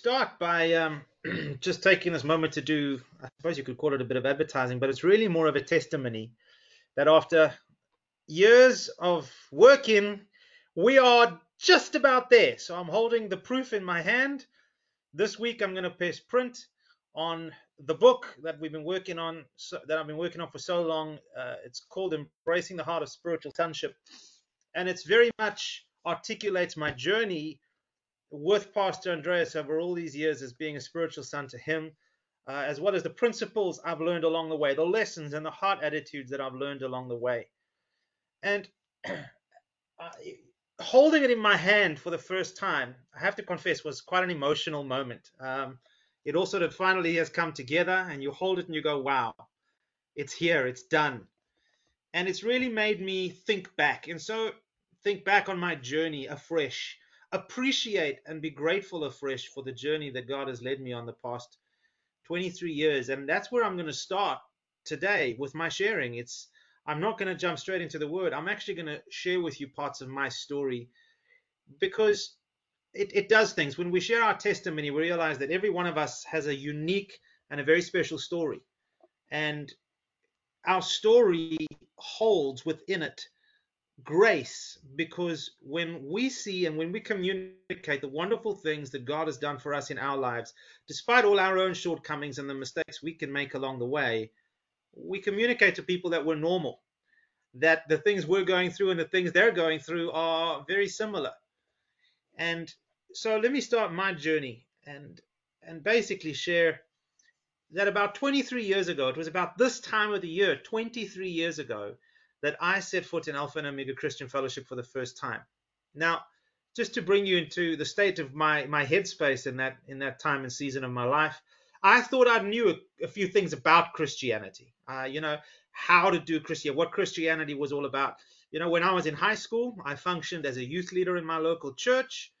Start by um, just taking this moment to do, I suppose you could call it a bit of advertising, but it's really more of a testimony that after years of working, we are just about there. So I'm holding the proof in my hand. This week I'm going to press print on the book that we've been working on, so, that I've been working on for so long. Uh, it's called Embracing the Heart of Spiritual Sonship, and it's very much articulates my journey with Pastor Andreas over all these years as being a spiritual son to him, uh, as well as the principles I've learned along the way, the lessons and the heart attitudes that I've learned along the way. And holding it in my hand for the first time, I have to confess, was quite an emotional moment. Um, it all sort of finally has come together, and you hold it and you go, wow, it's here, it's done. And it's really made me think back. And so, think back on my journey afresh appreciate and be grateful afresh for the journey that God has led me on the past 23 years. And that's where I'm going to start today with my sharing. It's I'm not going to jump straight into the word. I'm actually going to share with you parts of my story because it, it does things. When we share our testimony, we realize that every one of us has a unique and a very special story. And our story holds within it grace because when we see and when we communicate the wonderful things that God has done for us in our lives, despite all our own shortcomings and the mistakes we can make along the way, we communicate to people that we're normal, that the things we're going through and the things they're going through are very similar. And so let me start my journey and and basically share that about 23 years ago, it was about this time of the year, 23 years ago, that I set foot in Alpha and Omega Christian Fellowship for the first time. Now, just to bring you into the state of my my headspace in that in that time and season of my life, I thought I knew a, a few things about Christianity. Uh, you know how to do Christianity, what Christianity was all about. You know, when I was in high school, I functioned as a youth leader in my local church.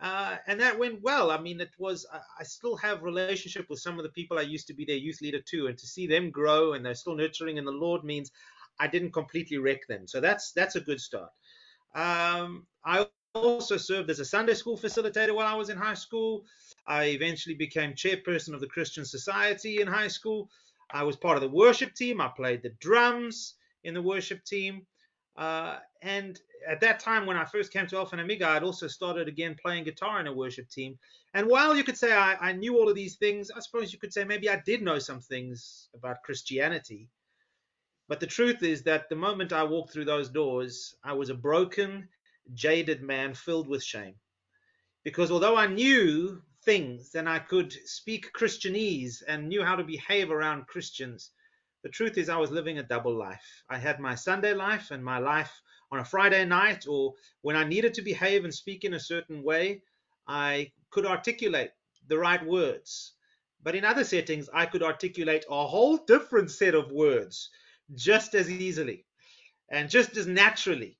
Uh, and that went well. I mean, it was. I, I still have relationship with some of the people I used to be their youth leader too, and to see them grow and they're still nurturing in the Lord means I didn't completely wreck them. So that's that's a good start. Um, I also served as a Sunday school facilitator while I was in high school. I eventually became chairperson of the Christian Society in high school. I was part of the worship team. I played the drums in the worship team. Uh, and at that time, when I first came to Alpha and I'd also started again playing guitar in a worship team. And while you could say I, I knew all of these things, I suppose you could say maybe I did know some things about Christianity. But the truth is that the moment I walked through those doors, I was a broken, jaded man filled with shame. Because although I knew things and I could speak Christianese and knew how to behave around Christians, the truth is I was living a double life. I had my Sunday life and my life on a Friday night, or when I needed to behave and speak in a certain way, I could articulate the right words. But in other settings, I could articulate a whole different set of words just as easily and just as naturally.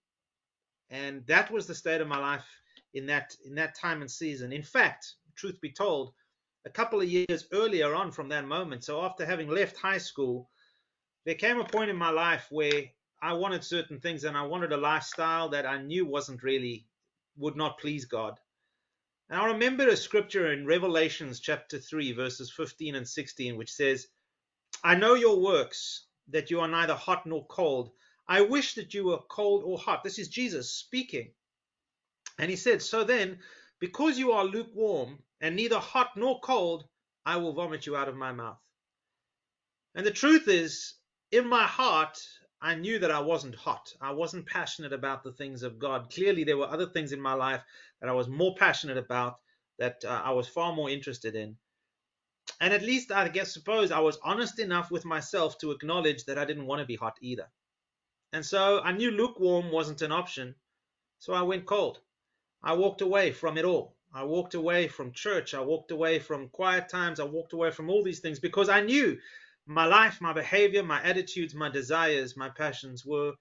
And that was the state of my life in that in that time and season. In fact, truth be told, a couple of years earlier on from that moment, so after having left high school, there came a point in my life where I wanted certain things and I wanted a lifestyle that I knew wasn't really would not please God. And I remember a scripture in Revelations chapter 3 verses 15 and 16 which says, I know your works that you are neither hot nor cold. I wish that you were cold or hot. This is Jesus speaking. And he said, So then, because you are lukewarm and neither hot nor cold, I will vomit you out of my mouth. And the truth is, in my heart, I knew that I wasn't hot. I wasn't passionate about the things of God. Clearly, there were other things in my life that I was more passionate about, that uh, I was far more interested in and at least I guess suppose I was honest enough with myself to acknowledge that I didn't want to be hot either. And so I knew lukewarm wasn't an option. So I went cold. I walked away from it all. I walked away from church. I walked away from quiet times. I walked away from all these things because I knew my life, my behavior, my attitudes, my desires, my passions were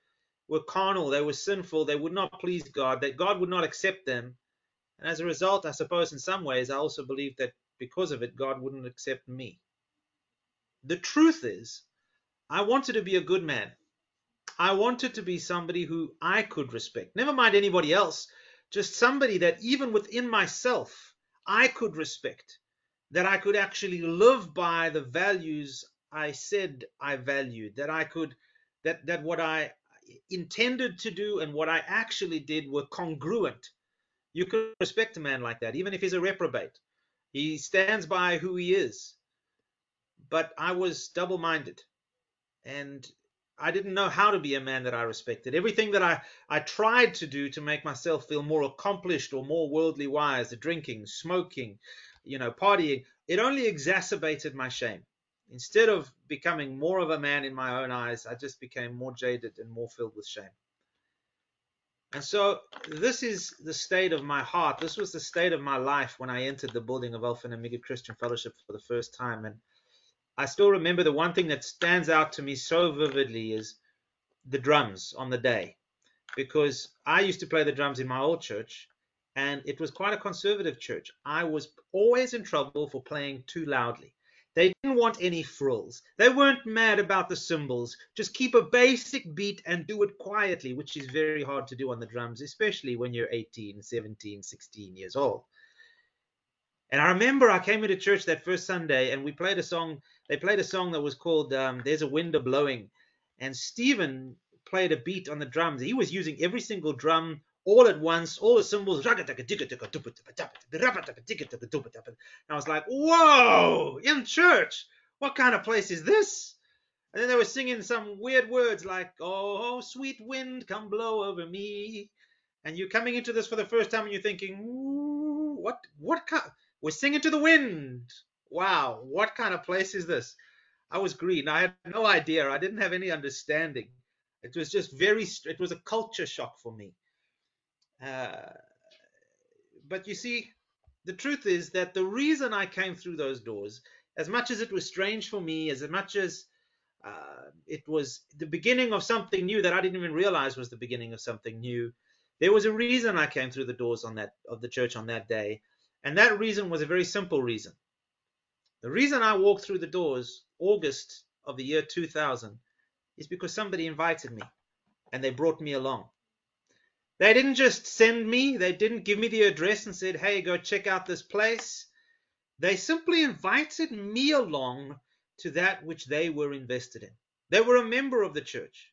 were carnal, they were sinful, they would not please God, that God would not accept them. And as a result, I suppose in some ways I also believed that because of it, God wouldn't accept me. The truth is, I wanted to be a good man. I wanted to be somebody who I could respect. Never mind anybody else, just somebody that even within myself I could respect, that I could actually live by the values I said I valued, that I could that that what I intended to do and what I actually did were congruent. You could respect a man like that, even if he's a reprobate. He stands by who he is. But I was double minded and I didn't know how to be a man that I respected. Everything that I, I tried to do to make myself feel more accomplished or more worldly wise, the drinking, smoking, you know, partying, it only exacerbated my shame. Instead of becoming more of a man in my own eyes, I just became more jaded and more filled with shame. And so this is the state of my heart. This was the state of my life when I entered the building of Alpha and Omega Christian Fellowship for the first time. And I still remember the one thing that stands out to me so vividly is the drums on the day. Because I used to play the drums in my old church, and it was quite a conservative church. I was always in trouble for playing too loudly. They didn't want any frills. They weren't mad about the cymbals. Just keep a basic beat and do it quietly, which is very hard to do on the drums, especially when you're 18, 17, 16 years old. And I remember I came into church that first Sunday and we played a song. They played a song that was called um, There's a Wind a Blowing. And Stephen played a beat on the drums. He was using every single drum all at once, all the cymbals. And I was like, whoa, in church, what kind of place is this? And then they were singing some weird words like, oh, sweet wind, come blow over me. And you're coming into this for the first time and you're thinking, what, what kind, we're singing to the wind. Wow, what kind of place is this? I was green. I had no idea. I didn't have any understanding. It was just very, it was a culture shock for me. Uh, but you see, the truth is that the reason I came through those doors, as much as it was strange for me, as much as uh, it was the beginning of something new that I didn't even realize was the beginning of something new, there was a reason I came through the doors on that of the church on that day, and that reason was a very simple reason. The reason I walked through the doors August of the year 2000 is because somebody invited me and they brought me along. They didn't just send me, they didn't give me the address and said, hey, go check out this place. They simply invited me along to that which they were invested in. They were a member of the church.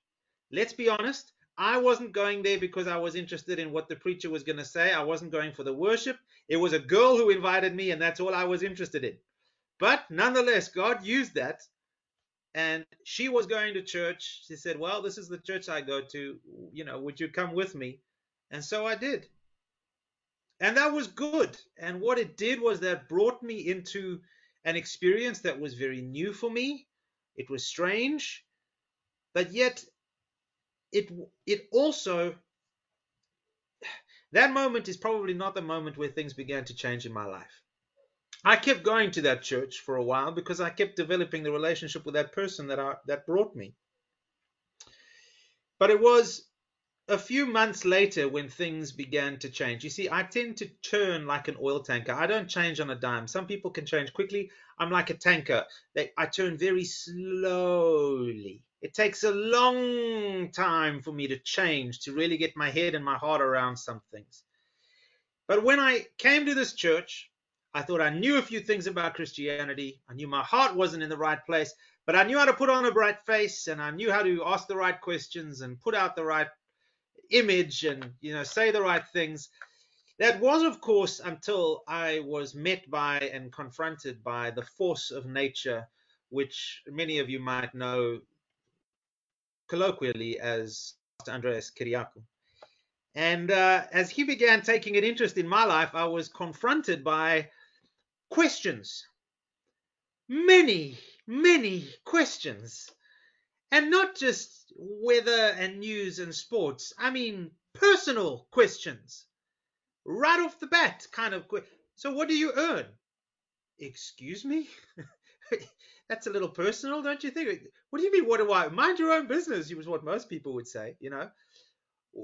Let's be honest, I wasn't going there because I was interested in what the preacher was going to say. I wasn't going for the worship. It was a girl who invited me, and that's all I was interested in. But nonetheless, God used that. And she was going to church. She said, Well, this is the church I go to. You know, would you come with me? And so I did. And that was good. And what it did was that brought me into an experience that was very new for me. It was strange, but yet it it also that moment is probably not the moment where things began to change in my life. I kept going to that church for a while because I kept developing the relationship with that person that I, that brought me. But it was a few months later when things began to change. You see, I tend to turn like an oil tanker. I don't change on a dime. Some people can change quickly. I'm like a tanker. I turn very slowly. It takes a long time for me to change, to really get my head and my heart around some things. But when I came to this church, I thought I knew a few things about Christianity. I knew my heart wasn't in the right place, but I knew how to put on a bright face and I knew how to ask the right questions and put out the right image and you know say the right things. That was of course until i was met by and confronted by the force of nature which many of you might know colloquially as andreas kyriakou. And uh, as he began taking an interest in my life i was confronted by questions. Many many questions and not just weather and news and sports. I mean, personal questions. Right off the bat, kind of. So, what do you earn? Excuse me? that's a little personal, don't you think? What do you mean? What do I mind your own business? Was what most people would say. You know,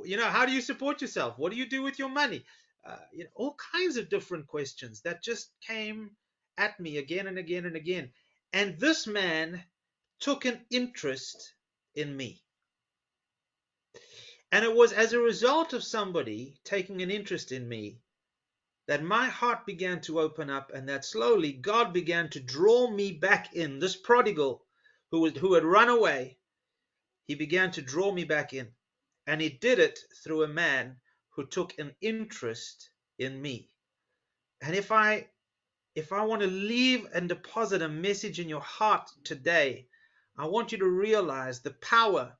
you know, how do you support yourself? What do you do with your money? Uh, you know, all kinds of different questions that just came at me again and again and again. And this man took an interest in me. And it was as a result of somebody taking an interest in me that my heart began to open up and that slowly God began to draw me back in. This prodigal who, was, who had run away, he began to draw me back in. And he did it through a man who took an interest in me. And if I if I want to leave and deposit a message in your heart today, I want you to realize the power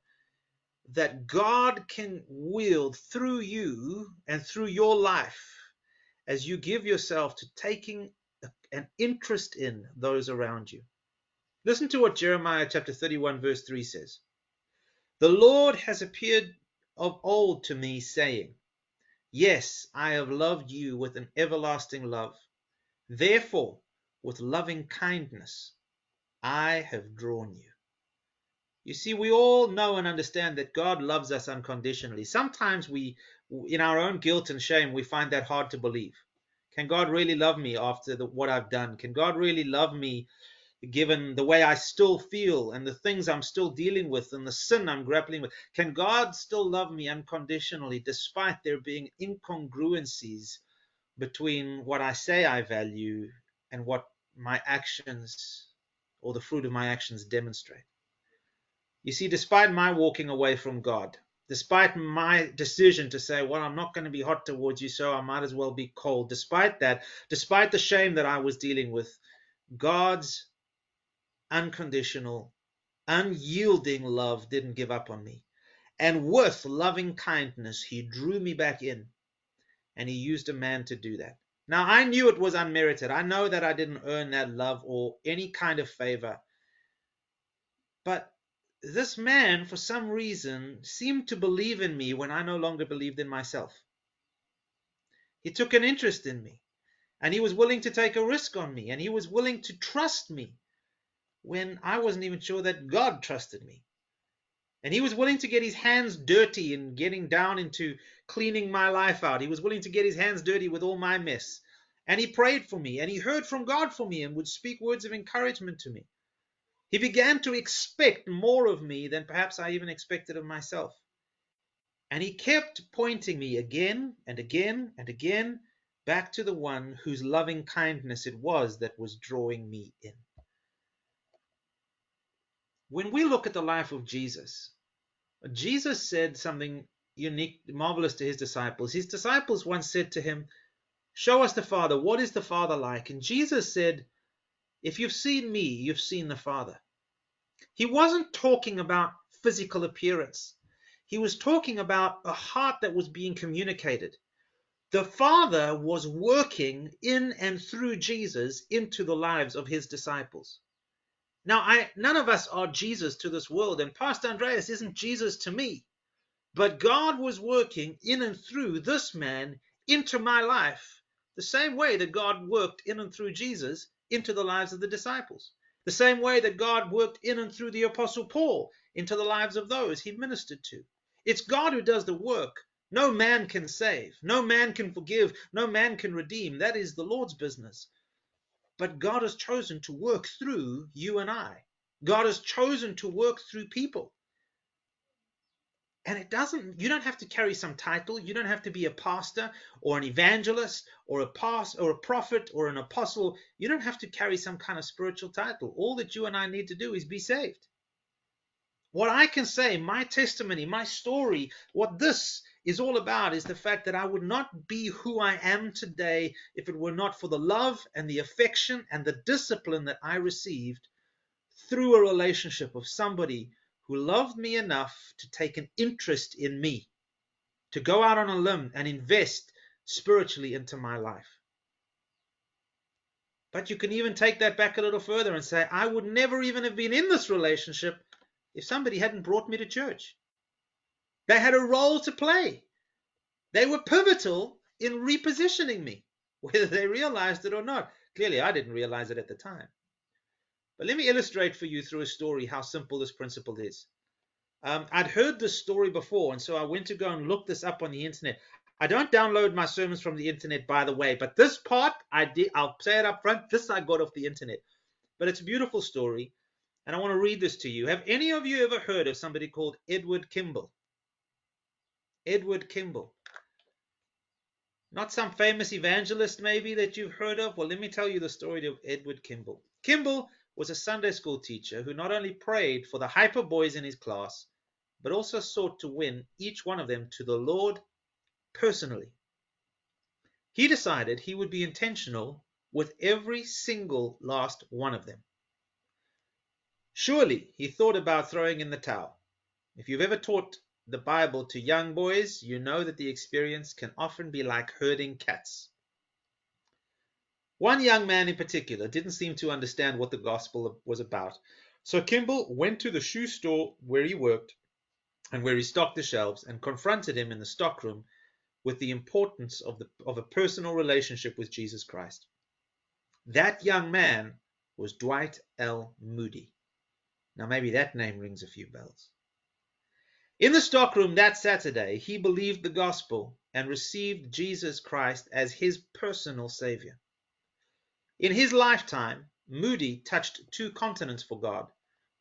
that God can wield through you and through your life as you give yourself to taking an interest in those around you. Listen to what Jeremiah chapter 31, verse 3 says The Lord has appeared of old to me, saying, Yes, I have loved you with an everlasting love. Therefore, with loving kindness, I have drawn you. You see, we all know and understand that God loves us unconditionally. Sometimes we, in our own guilt and shame, we find that hard to believe. Can God really love me after the, what I've done? Can God really love me given the way I still feel and the things I'm still dealing with and the sin I'm grappling with? Can God still love me unconditionally despite there being incongruencies between what I say I value and what my actions or the fruit of my actions demonstrate? You see, despite my walking away from God, despite my decision to say, well, I'm not going to be hot towards you, so I might as well be cold, despite that, despite the shame that I was dealing with, God's unconditional, unyielding love didn't give up on me. And with loving kindness, he drew me back in, and he used a man to do that. Now, I knew it was unmerited. I know that I didn't earn that love or any kind of favor. But this man, for some reason, seemed to believe in me when I no longer believed in myself. He took an interest in me, and he was willing to take a risk on me, and he was willing to trust me when I wasn't even sure that God trusted me. And he was willing to get his hands dirty in getting down into cleaning my life out. He was willing to get his hands dirty with all my mess. And he prayed for me, and he heard from God for me, and would speak words of encouragement to me. He began to expect more of me than perhaps I even expected of myself. And he kept pointing me again and again and again back to the one whose loving kindness it was that was drawing me in. When we look at the life of Jesus, Jesus said something unique, marvelous to his disciples. His disciples once said to him, Show us the Father. What is the Father like? And Jesus said, if you've seen me, you've seen the Father. He wasn't talking about physical appearance. He was talking about a heart that was being communicated. The Father was working in and through Jesus into the lives of his disciples. Now, I, none of us are Jesus to this world, and Pastor Andreas isn't Jesus to me. But God was working in and through this man into my life, the same way that God worked in and through Jesus into the lives of the disciples. The same way that God worked in and through the Apostle Paul into the lives of those he ministered to. It's God who does the work. No man can save, no man can forgive, no man can redeem. That is the Lord's business. But God has chosen to work through you and I. God has chosen to work through people. And it doesn't, you don't have to carry some title. You don't have to be a pastor or an evangelist or a past or a prophet or an apostle. You don't have to carry some kind of spiritual title. All that you and I need to do is be saved. What I can say, my testimony, my story, what this is all about is the fact that I would not be who I am today if it were not for the love and the affection and the discipline that I received through a relationship of somebody who loved me enough to take an interest in me, to go out on a limb and invest spiritually into my life. But you can even take that back a little further and say, I would never even have been in this relationship if somebody hadn't brought me to church. They had a role to play. They were pivotal in repositioning me, whether they realized it or not. Clearly, I didn't realize it at the time. But let me illustrate for you through a story how simple this principle is. Um, I'd heard this story before, and so I went to go and look this up on the internet. I don't download my sermons from the internet, by the way, but this part I did. I'll say it up front. This I got off the internet, but it's a beautiful story, and I want to read this to you. Have any of you ever heard of somebody called Edward Kimball? Edward Kimball. Not some famous evangelist, maybe, that you've heard of? Well, let me tell you the story of Edward Kimball. Kimball was a Sunday school teacher who not only prayed for the hyper boys in his class, but also sought to win each one of them to the Lord personally. He decided he would be intentional with every single last one of them. Surely he thought about throwing in the towel. If you've ever taught the Bible to young boys, you know that the experience can often be like herding cats. One young man in particular didn't seem to understand what the gospel was about. So Kimball went to the shoe store where he worked and where he stocked the shelves and confronted him in the stockroom with the importance of, the, of a personal relationship with Jesus Christ. That young man was Dwight L. Moody. Now, maybe that name rings a few bells. In the stockroom that Saturday, he believed the gospel and received Jesus Christ as his personal Savior. In his lifetime, Moody touched two continents for God,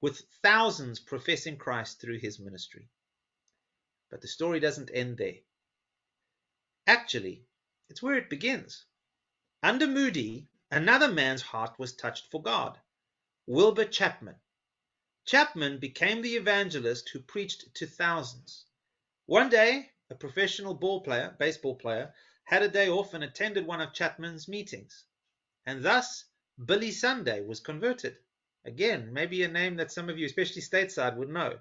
with thousands professing Christ through his ministry. But the story doesn't end there. Actually, it's where it begins. Under Moody, another man's heart was touched for God Wilbur Chapman. Chapman became the evangelist who preached to thousands. One day, a professional ball player, baseball player, had a day off and attended one of Chapman's meetings and thus Billy Sunday was converted. Again, maybe a name that some of you, especially stateside, would know.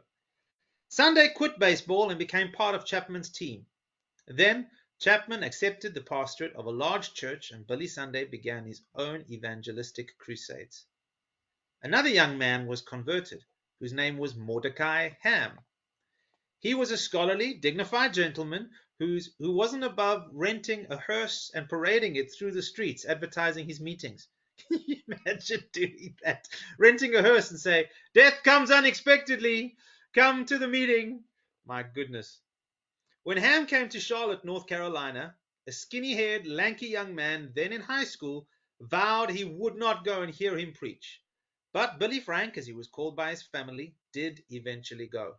Sunday quit baseball and became part of Chapman's team. Then Chapman accepted the pastorate of a large church, and Billy Sunday began his own evangelistic crusades. Another young man was converted, whose name was Mordecai Ham. He was a scholarly, dignified gentleman who's, who wasn't above renting a hearse and parading it through the streets, advertising his meetings. Can you imagine doing that? Renting a hearse and say, Death comes unexpectedly. Come to the meeting. My goodness. When Ham came to Charlotte, North Carolina, a skinny haired, lanky young man, then in high school, vowed he would not go and hear him preach. But Billy Frank, as he was called by his family, did eventually go.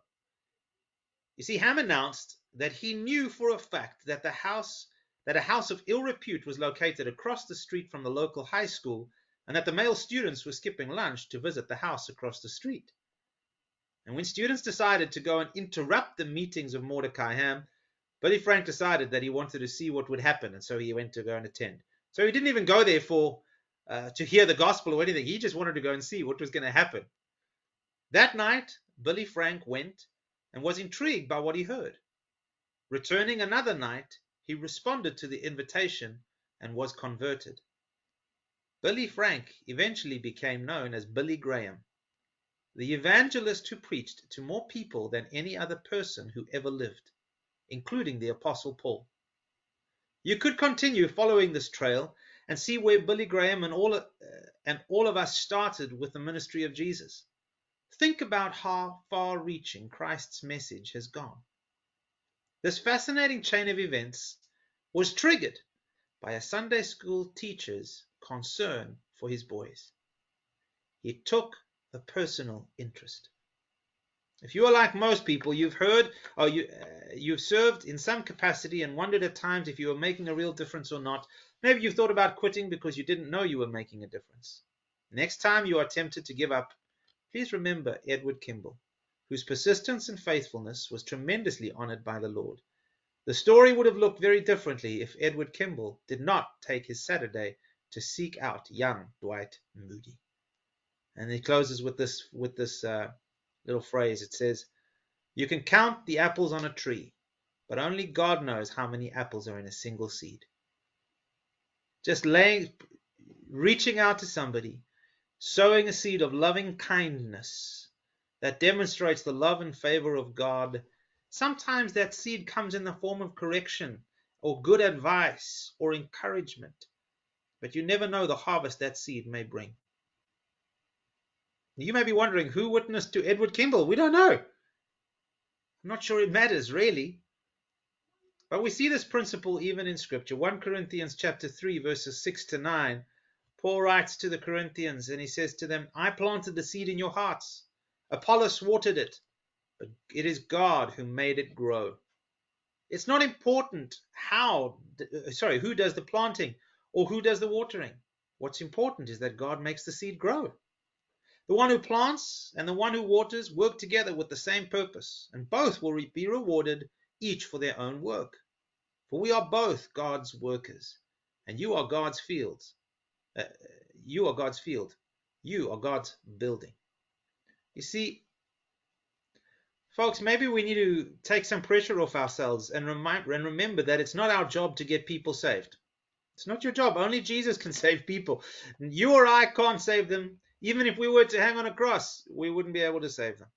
You see, Ham announced that he knew for a fact that the house that a house of ill repute was located across the street from the local high school and that the male students were skipping lunch to visit the house across the street. And when students decided to go and interrupt the meetings of Mordecai Ham, Billy Frank decided that he wanted to see what would happen, and so he went to go and attend. So he didn't even go there for uh, to hear the gospel or anything. He just wanted to go and see what was going to happen. That night, Billy Frank went and was intrigued by what he heard. Returning another night, he responded to the invitation and was converted. Billy Frank eventually became known as Billy Graham, the evangelist who preached to more people than any other person who ever lived, including the Apostle Paul. You could continue following this trail and see where Billy Graham and all, uh, and all of us started with the ministry of Jesus. Think about how far reaching Christ's message has gone. This fascinating chain of events was triggered by a Sunday school teacher's concern for his boys. He took a personal interest. If you are like most people, you've heard or you, uh, you've served in some capacity and wondered at times if you were making a real difference or not. Maybe you've thought about quitting because you didn't know you were making a difference. Next time you are tempted to give up, please remember Edward Kimball whose persistence and faithfulness was tremendously honored by the Lord. The story would have looked very differently if Edward Kimball did not take his Saturday to seek out young Dwight Moody. And he closes with this with this uh, little phrase. It says, "You can count the apples on a tree, but only God knows how many apples are in a single seed." Just laying, reaching out to somebody, sowing a seed of loving kindness that demonstrates the love and favor of God. Sometimes that seed comes in the form of correction or good advice or encouragement, but you never know the harvest that seed may bring. You may be wondering who witnessed to Edward Kimball. We don't know. I'm not sure it matters really. But we see this principle even in scripture. 1 Corinthians chapter 3 verses 6 to 9. Paul writes to the Corinthians and he says to them, I planted the seed in your hearts. Apollos watered it, but it is God who made it grow. It's not important how, uh, sorry, who does the planting or who does the watering. What's important is that God makes the seed grow. The one who plants and the one who waters work together with the same purpose, and both will be rewarded each for their own work. For we are both God's workers, and you are God's fields. Uh, you are God's field. You are God's building. You see, folks, maybe we need to take some pressure off ourselves and, remind, and remember that it's not our job to get people saved. It's not your job. Only Jesus can save people. You or I can't save them. Even if we were to hang on a cross, we wouldn't be able to save them.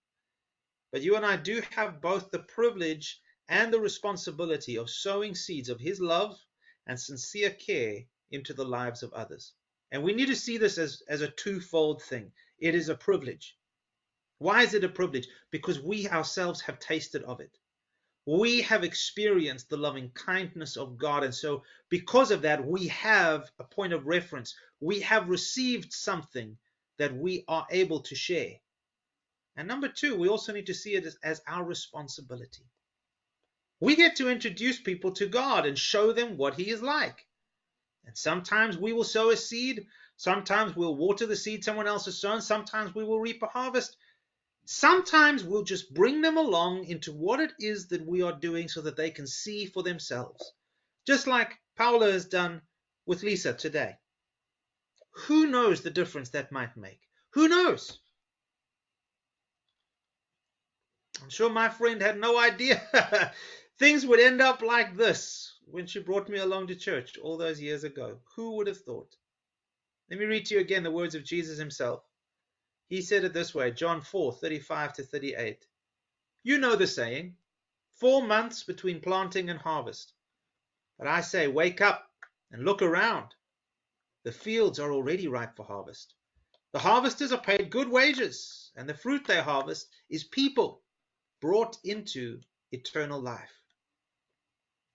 But you and I do have both the privilege and the responsibility of sowing seeds of His love and sincere care into the lives of others. And we need to see this as, as a twofold thing. It is a privilege. Why is it a privilege? Because we ourselves have tasted of it. We have experienced the loving kindness of God. And so, because of that, we have a point of reference. We have received something that we are able to share. And number two, we also need to see it as, as our responsibility. We get to introduce people to God and show them what He is like. And sometimes we will sow a seed, sometimes we'll water the seed someone else has sown, sometimes we will reap a harvest. Sometimes we'll just bring them along into what it is that we are doing so that they can see for themselves. Just like Paula has done with Lisa today. Who knows the difference that might make? Who knows? I'm sure my friend had no idea things would end up like this when she brought me along to church all those years ago. Who would have thought? Let me read to you again the words of Jesus himself. He said it this way John 4 35 to 38. You know the saying, four months between planting and harvest. But I say, wake up and look around. The fields are already ripe for harvest. The harvesters are paid good wages, and the fruit they harvest is people brought into eternal life.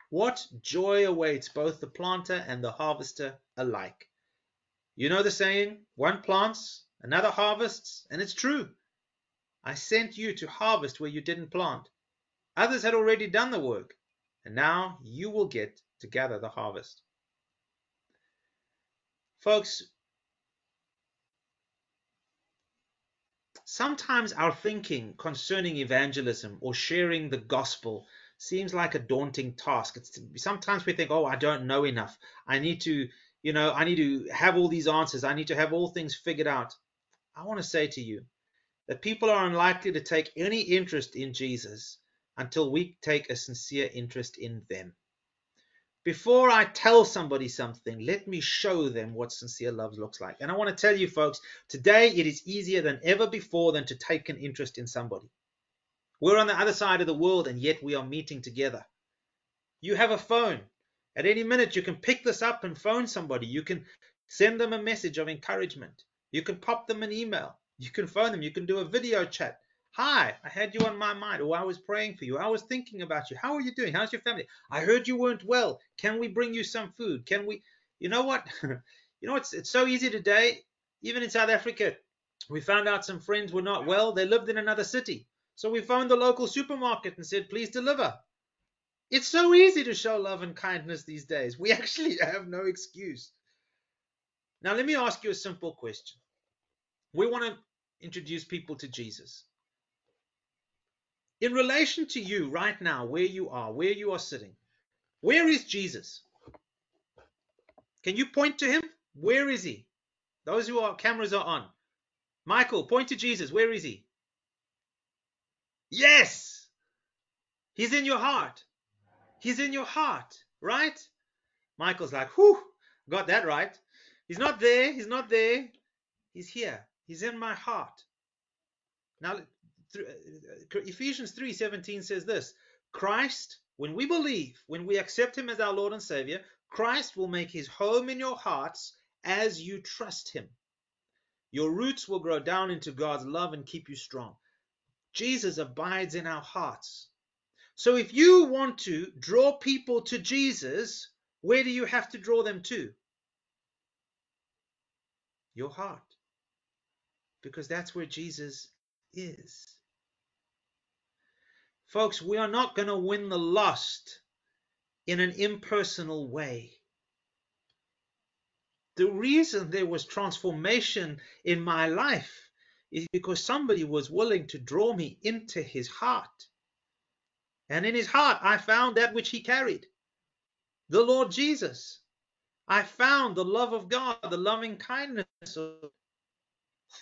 What joy awaits both the planter and the harvester alike. You know the saying, one plants, another harvests, and it's true. I sent you to harvest where you didn't plant. Others had already done the work, and now you will get to gather the harvest. Folks, sometimes our thinking concerning evangelism or sharing the gospel seems like a daunting task. It's sometimes we think, oh, I don't know enough. I need to, you know, I need to have all these answers. I need to have all things figured out. I want to say to you that people are unlikely to take any interest in Jesus until we take a sincere interest in them. Before I tell somebody something, let me show them what sincere love looks like. And I want to tell you, folks, today it is easier than ever before than to take an interest in somebody. We're on the other side of the world and yet we are meeting together. You have a phone. At any minute, you can pick this up and phone somebody. You can send them a message of encouragement. You can pop them an email. You can phone them. You can do a video chat. Hi, I had you on my mind. Oh, I was praying for you. I was thinking about you. How are you doing? How's your family? I heard you weren't well. Can we bring you some food? Can we? You know what? you know, it's, it's so easy today. Even in South Africa, we found out some friends were not well. They lived in another city. So we phoned the local supermarket and said, please deliver. It's so easy to show love and kindness these days. We actually have no excuse. Now, let me ask you a simple question. We want to introduce people to Jesus. In relation to you right now, where you are, where you are sitting, where is Jesus? Can you point to him? Where is he? Those who are cameras are on. Michael, point to Jesus. Where is he? Yes! He's in your heart. He's in your heart, right? Michael's like, whew, got that right. He's not there. He's not there. He's here. He's in my heart. Now, uh, Ephesians 3:17 says this Christ, when we believe, when we accept Him as our Lord and Savior, Christ will make His home in your hearts as you trust Him. Your roots will grow down into God's love and keep you strong. Jesus abides in our hearts. So if you want to draw people to Jesus, where do you have to draw them to? Your heart. Because that's where Jesus is. Folks, we are not going to win the lost in an impersonal way. The reason there was transformation in my life is because somebody was willing to draw me into his heart. And in his heart, I found that which he carried the Lord Jesus. I found the love of God, the loving kindness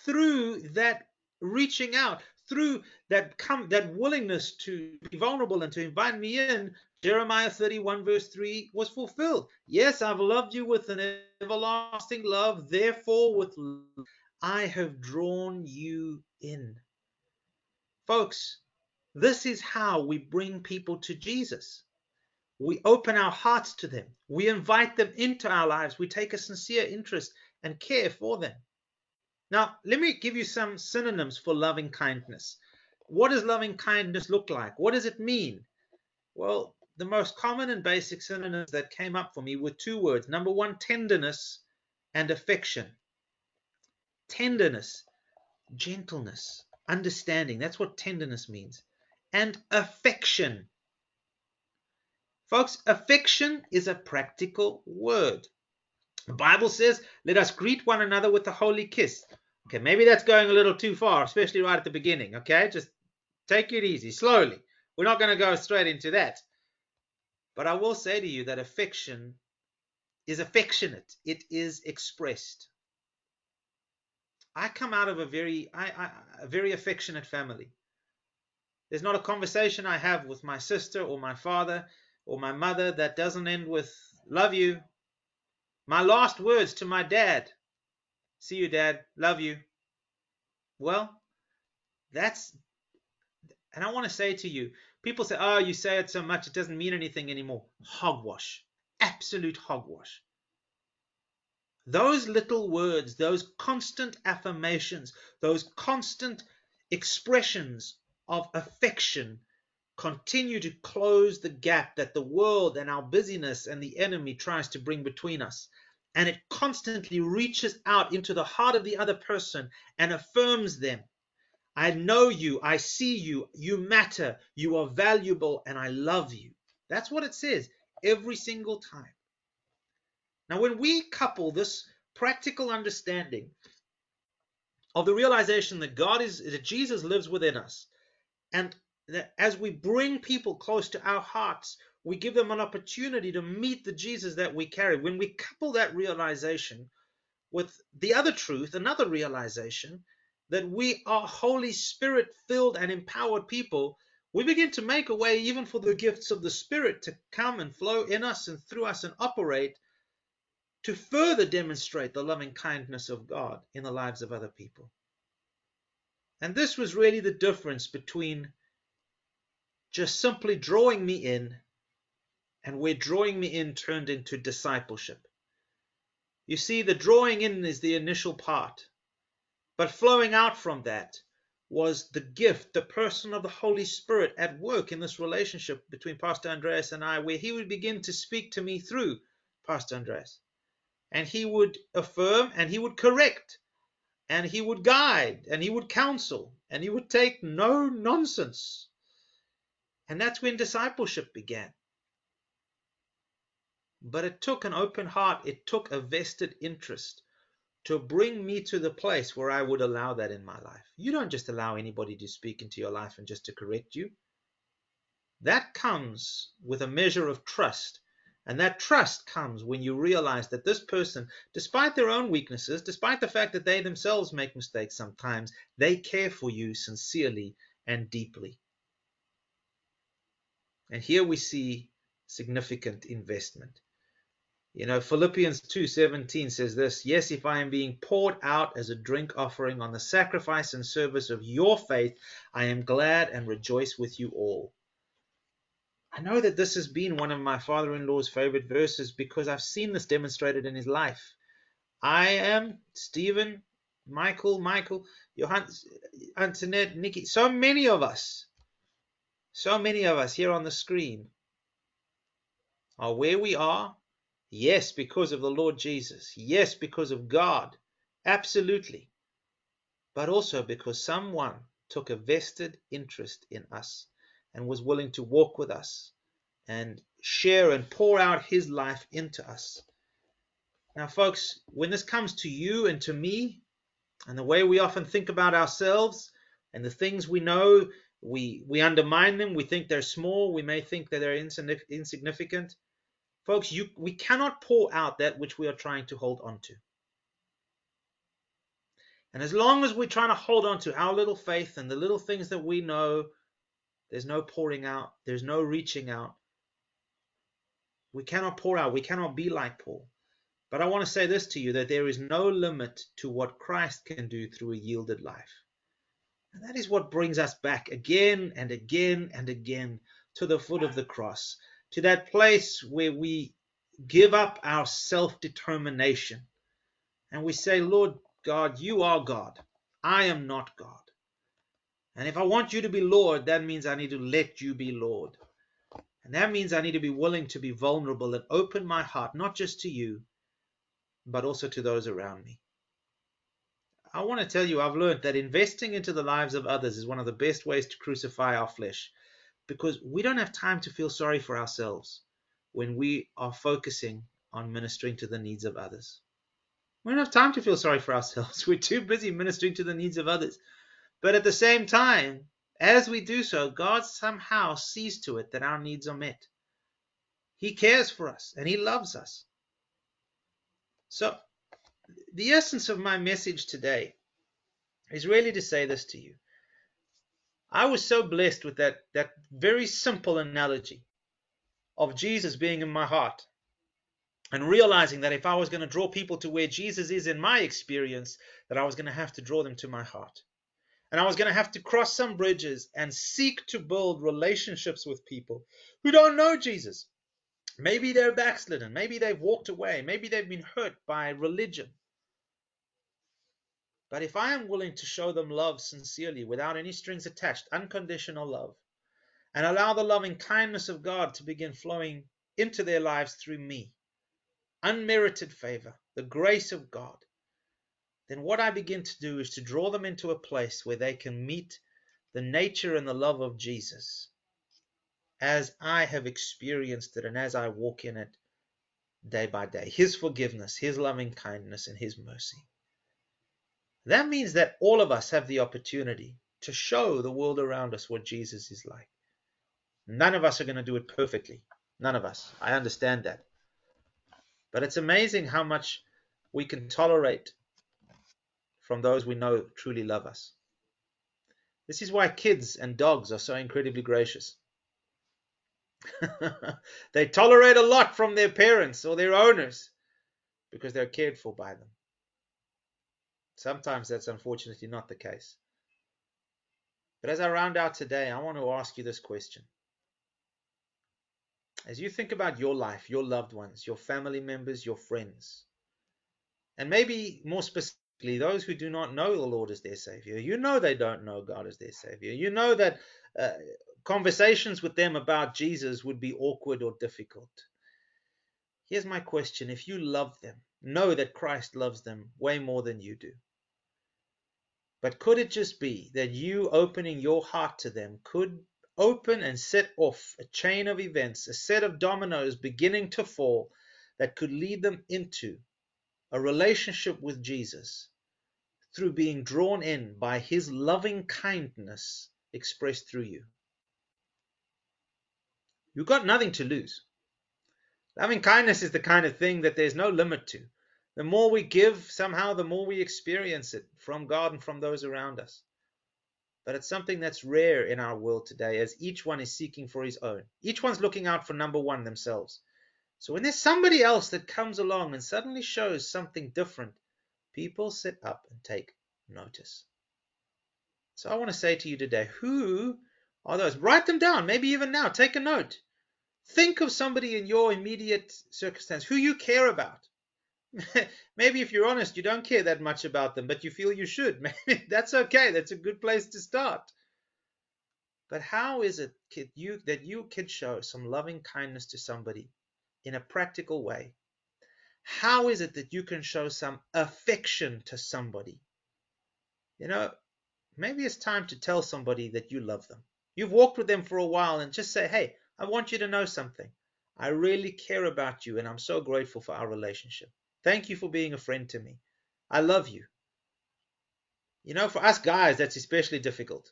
through that reaching out, through that come that willingness to be vulnerable and to invite me in. Jeremiah 31 verse 3 was fulfilled. Yes, I've loved you with an everlasting love, therefore with love, I have drawn you in. Folks, this is how we bring people to Jesus. We open our hearts to them. We invite them into our lives. We take a sincere interest and care for them. Now, let me give you some synonyms for loving kindness. What does loving kindness look like? What does it mean? Well, the most common and basic synonyms that came up for me were two words. Number one, tenderness and affection. Tenderness, gentleness, understanding. That's what tenderness means. And affection. Folks, affection is a practical word. The Bible says, let us greet one another with a holy kiss. Okay, maybe that's going a little too far, especially right at the beginning. Okay, just take it easy, slowly. We're not going to go straight into that. But I will say to you that affection is affectionate, it is expressed. I come out of a very, I, I, a very affectionate family. There's not a conversation I have with my sister or my father or my mother that doesn't end with love you. My last words to my dad see you, dad, love you. Well, that's, and I want to say to you, people say, oh, you say it so much, it doesn't mean anything anymore. Hogwash, absolute hogwash. Those little words, those constant affirmations, those constant expressions of affection continue to close the gap that the world and our busyness and the enemy tries to bring between us. And it constantly reaches out into the heart of the other person and affirms them. I know you, I see you, you matter, you are valuable, and I love you. That's what it says every single time. Now, when we couple this practical understanding of the realization that God is, that Jesus lives within us, and that as we bring people close to our hearts, we give them an opportunity to meet the Jesus that we carry. When we couple that realization with the other truth, another realization that we are Holy Spirit filled and empowered people, we begin to make a way even for the gifts of the Spirit to come and flow in us and through us and operate to further demonstrate the loving kindness of God in the lives of other people. And this was really the difference between just simply drawing me in, and where drawing me in turned into discipleship. You see, the drawing in is the initial part, but flowing out from that was the gift, the person of the Holy Spirit at work in this relationship between Pastor Andreas and I, where he would begin to speak to me through Pastor Andreas. And he would affirm and he would correct and he would guide and he would counsel and he would take no nonsense and that's when discipleship began. But it took an open heart, it took a vested interest to bring me to the place where I would allow that in my life. You don't just allow anybody to speak into your life and just to correct you. That comes with a measure of trust. And that trust comes when you realize that this person, despite their own weaknesses, despite the fact that they themselves make mistakes sometimes, they care for you sincerely and deeply. And here we see significant investment. You know, Philippians 2:17 says this, "Yes, if I am being poured out as a drink offering on the sacrifice and service of your faith, I am glad and rejoice with you all." I know that this has been one of my father-in-law's favorite verses because I've seen this demonstrated in his life. I am Stephen Michael, Michael, Johan, Antoinette, Nikki, so many of us, so many of us here on the screen are where we are. Yes, because of the Lord Jesus. Yes, because of God. Absolutely. But also because someone took a vested interest in us and was willing to walk with us and share and pour out his life into us. Now, folks, when this comes to you and to me, and the way we often think about ourselves and the things we know, we, we undermine them. We think they're small. We may think that they're insignificant. Folks, you, we cannot pour out that which we are trying to hold on to. And as long as we're trying to hold on to our little faith and the little things that we know, there's no pouring out, there's no reaching out. We cannot pour out, we cannot be like Paul. But I want to say this to you that there is no limit to what Christ can do through a yielded life. And that is what brings us back again and again and again to the foot of the cross, to that place where we give up our self determination and we say, Lord God, you are God. I am not God. And if I want you to be Lord, that means I need to let you be Lord. And that means I need to be willing to be vulnerable and open my heart, not just to you, but also to those around me. I want to tell you, I've learned that investing into the lives of others is one of the best ways to crucify our flesh because we don't have time to feel sorry for ourselves when we are focusing on ministering to the needs of others. We don't have time to feel sorry for ourselves. We're too busy ministering to the needs of others. But at the same time, as we do so, God somehow sees to it that our needs are met. He cares for us and He loves us. So, the essence of my message today is really to say this to you. I was so blessed with that, that very simple analogy of Jesus being in my heart and realizing that if I was going to draw people to where Jesus is in my experience, that I was going to have to draw them to my heart. And I was going to have to cross some bridges and seek to build relationships with people who don't know Jesus. Maybe they're backslidden. Maybe they've walked away. Maybe they've been hurt by religion. But if I am willing to show them love sincerely, without any strings attached, unconditional love, and allow the loving kindness of God to begin flowing into their lives through me, unmerited favor, the grace of God, then what I begin to do is to draw them into a place where they can meet the nature and the love of Jesus as I have experienced it and as I walk in it day by day. His forgiveness, His loving kindness, and His mercy. That means that all of us have the opportunity to show the world around us what Jesus is like. None of us are going to do it perfectly. None of us. I understand that. But it's amazing how much we can tolerate from those we know truly love us. This is why kids and dogs are so incredibly gracious. they tolerate a lot from their parents or their owners because they're cared for by them. Sometimes that's unfortunately not the case. But as I round out today, I want to ask you this question. As you think about your life, your loved ones, your family members, your friends, and maybe more specifically, those who do not know the Lord as their Savior, you know they don't know God as their Savior. You know that uh, conversations with them about Jesus would be awkward or difficult. Here's my question if you love them, know that Christ loves them way more than you do. But could it just be that you opening your heart to them could open and set off a chain of events, a set of dominoes beginning to fall that could lead them into a relationship with Jesus through being drawn in by his loving kindness expressed through you? You've got nothing to lose. Loving kindness is the kind of thing that there's no limit to. The more we give, somehow, the more we experience it from God and from those around us. But it's something that's rare in our world today as each one is seeking for his own. Each one's looking out for number one themselves. So when there's somebody else that comes along and suddenly shows something different, people sit up and take notice. So I want to say to you today who are those? Write them down, maybe even now. Take a note. Think of somebody in your immediate circumstance who you care about. Maybe if you're honest, you don't care that much about them, but you feel you should. Maybe that's okay. That's a good place to start. But how is it you, that you can show some loving kindness to somebody in a practical way? How is it that you can show some affection to somebody? You know, maybe it's time to tell somebody that you love them. You've walked with them for a while and just say, hey, I want you to know something. I really care about you and I'm so grateful for our relationship. Thank you for being a friend to me. I love you. You know, for us guys, that's especially difficult.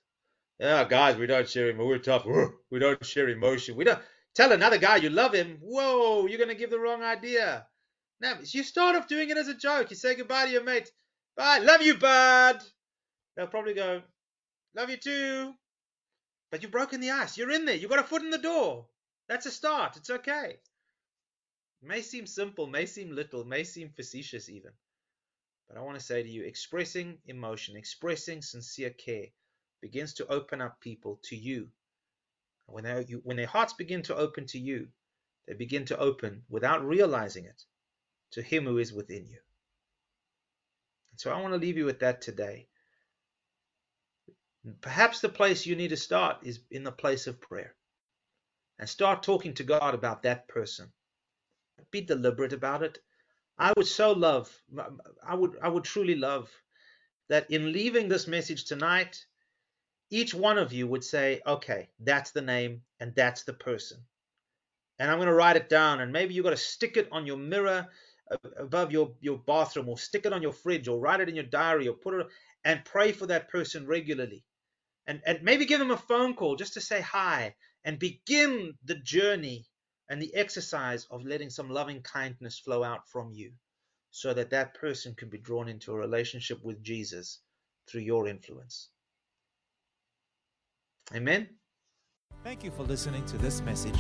Yeah, guys, we don't share emotion. We're tough. We don't share emotion. We don't tell another guy you love him. Whoa, you're gonna give the wrong idea. Now, you start off doing it as a joke. You say goodbye to your mate. Bye, love you, bud. They'll probably go, love you too. But you've broken the ice. You're in there. You've got a foot in the door. That's a start. It's okay. It may seem simple, may seem little, may seem facetious even. But I want to say to you, expressing emotion, expressing sincere care begins to open up people to you. When, you, when their hearts begin to open to you, they begin to open without realizing it to Him who is within you. And so I want to leave you with that today. Perhaps the place you need to start is in the place of prayer. And start talking to God about that person. Be deliberate about it. I would so love, I would, I would truly love that in leaving this message tonight, each one of you would say, okay, that's the name and that's the person. And I'm going to write it down. And maybe you've got to stick it on your mirror above your, your bathroom or stick it on your fridge or write it in your diary or put it and pray for that person regularly. And, and maybe give them a phone call just to say hi and begin the journey and the exercise of letting some loving kindness flow out from you so that that person can be drawn into a relationship with Jesus through your influence. Amen. Thank you for listening to this message.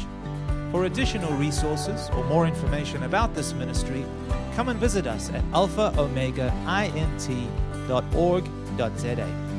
For additional resources or more information about this ministry, come and visit us at alphaomegaint.org.za.